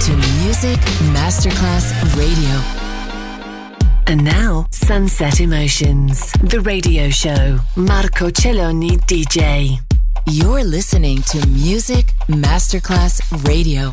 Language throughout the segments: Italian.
to Music Masterclass Radio. And now, Sunset Emotions, the radio show. Marco Celloni DJ. You're listening to Music Masterclass Radio.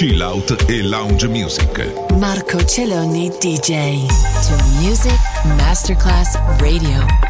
Chill out e lounge music. Marco Celloni DJ. To Music Masterclass Radio.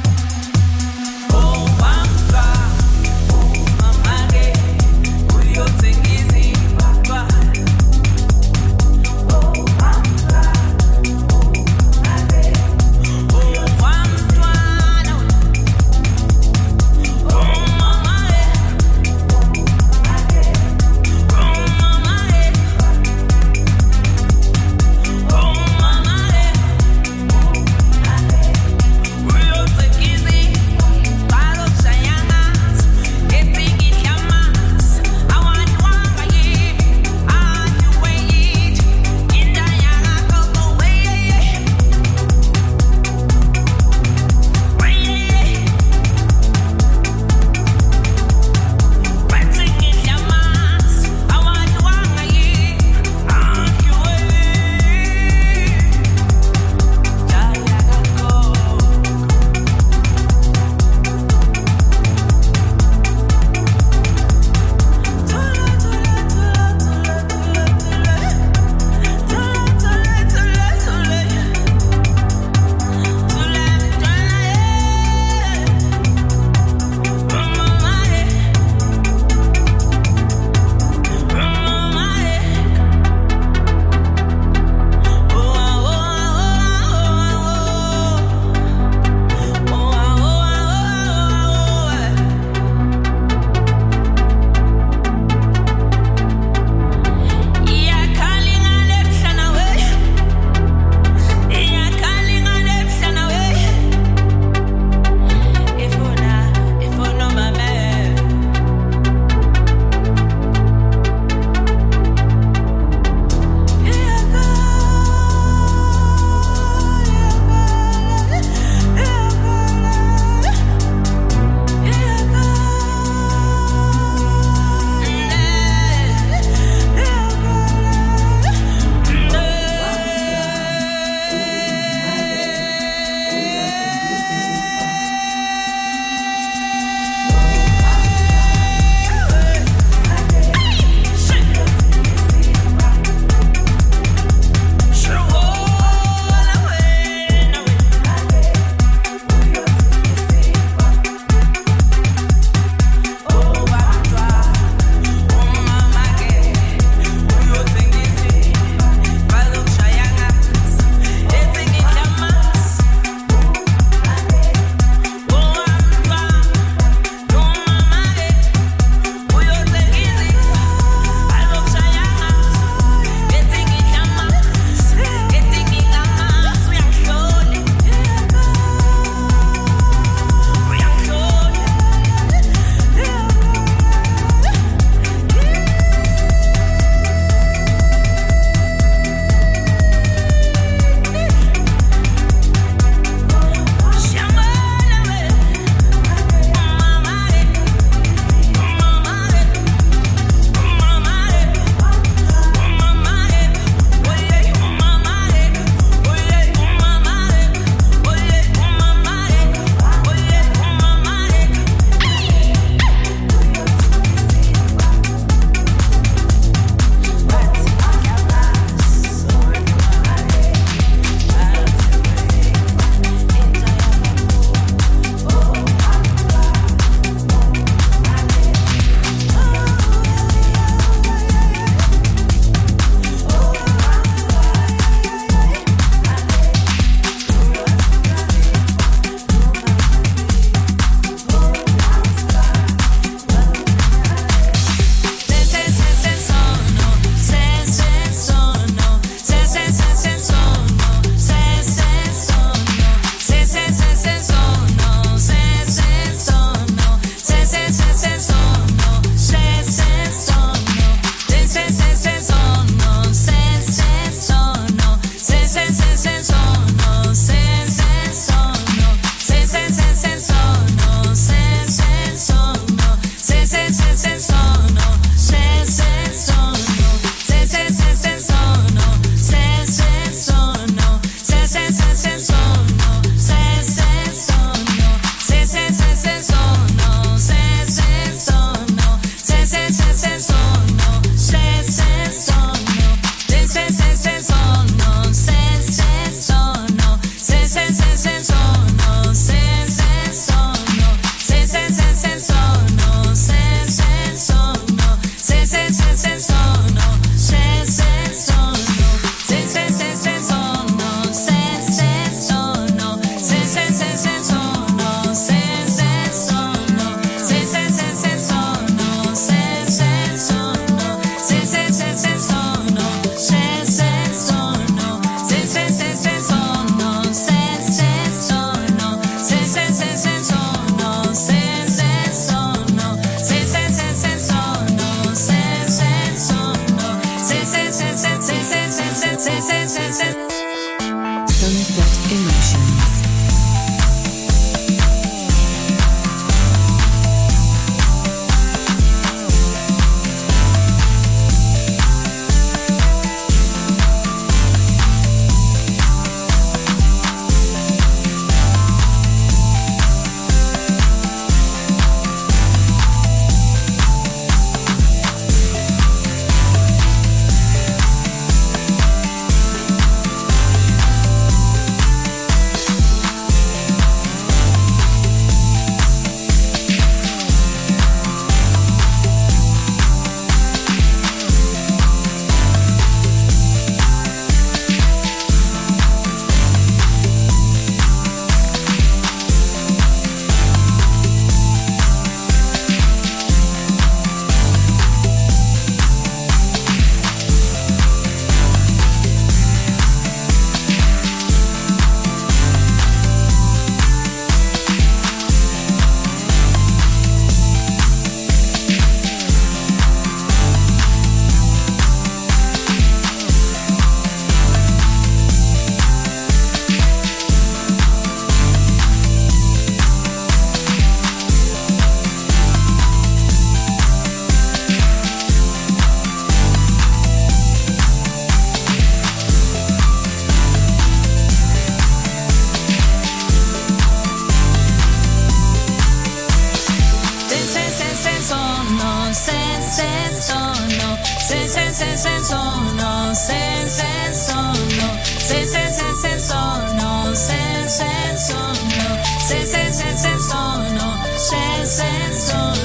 se se se se sono se se sono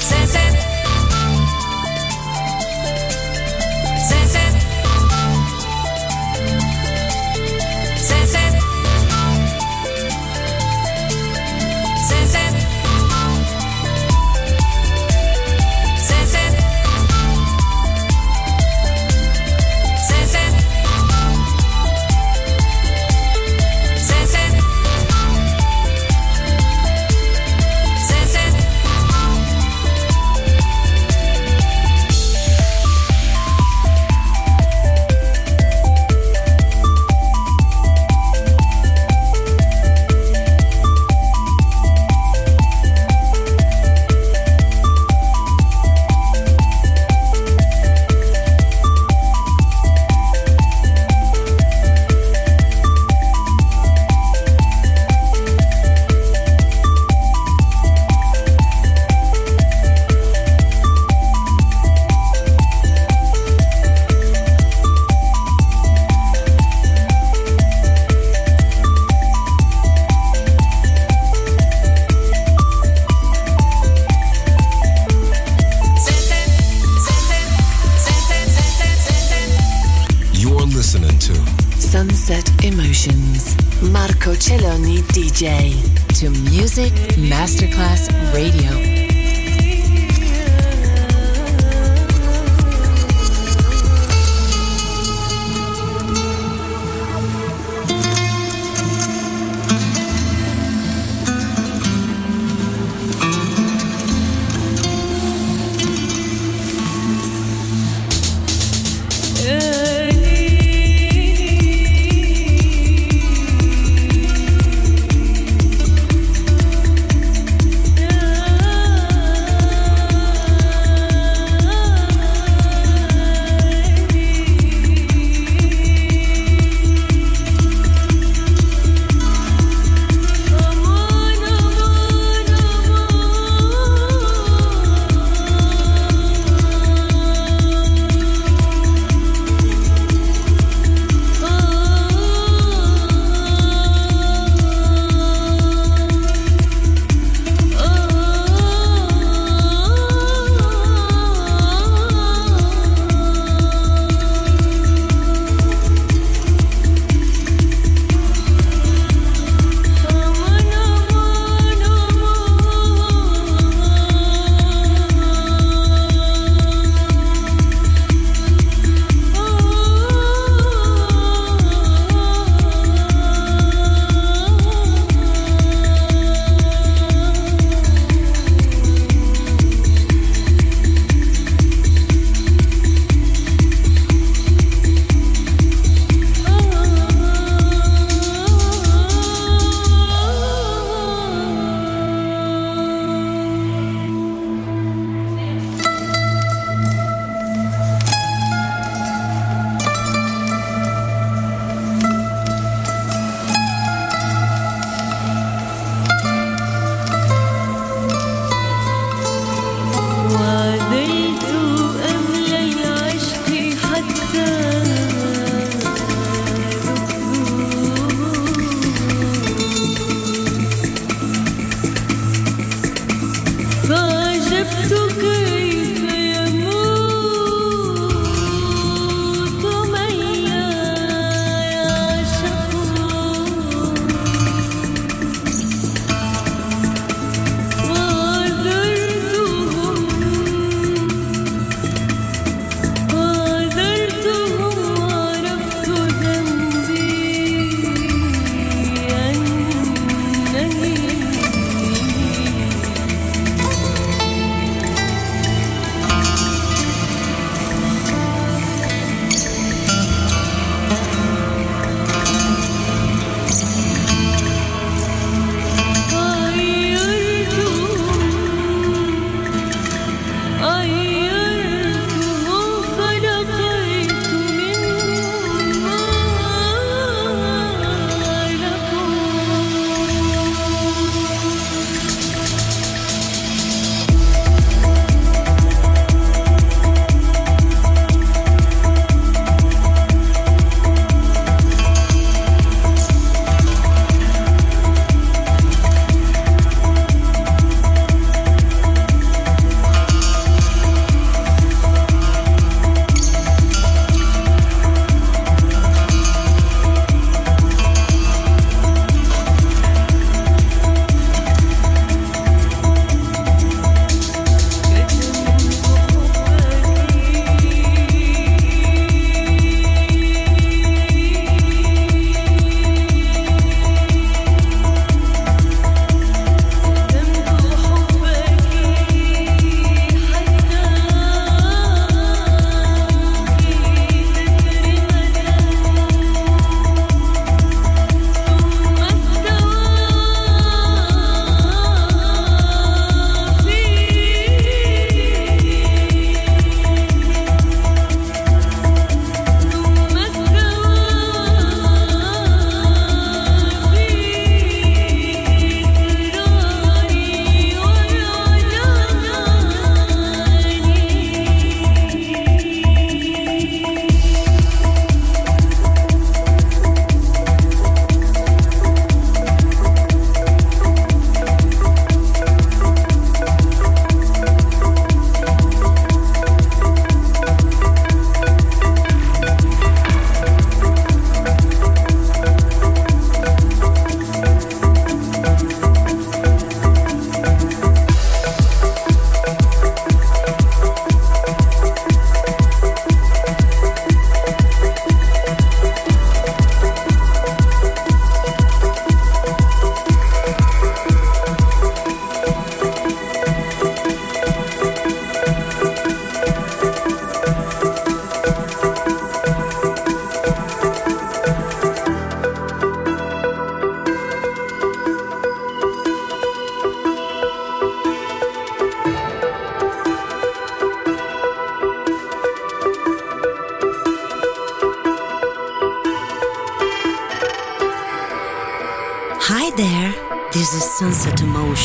se se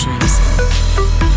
Sessions.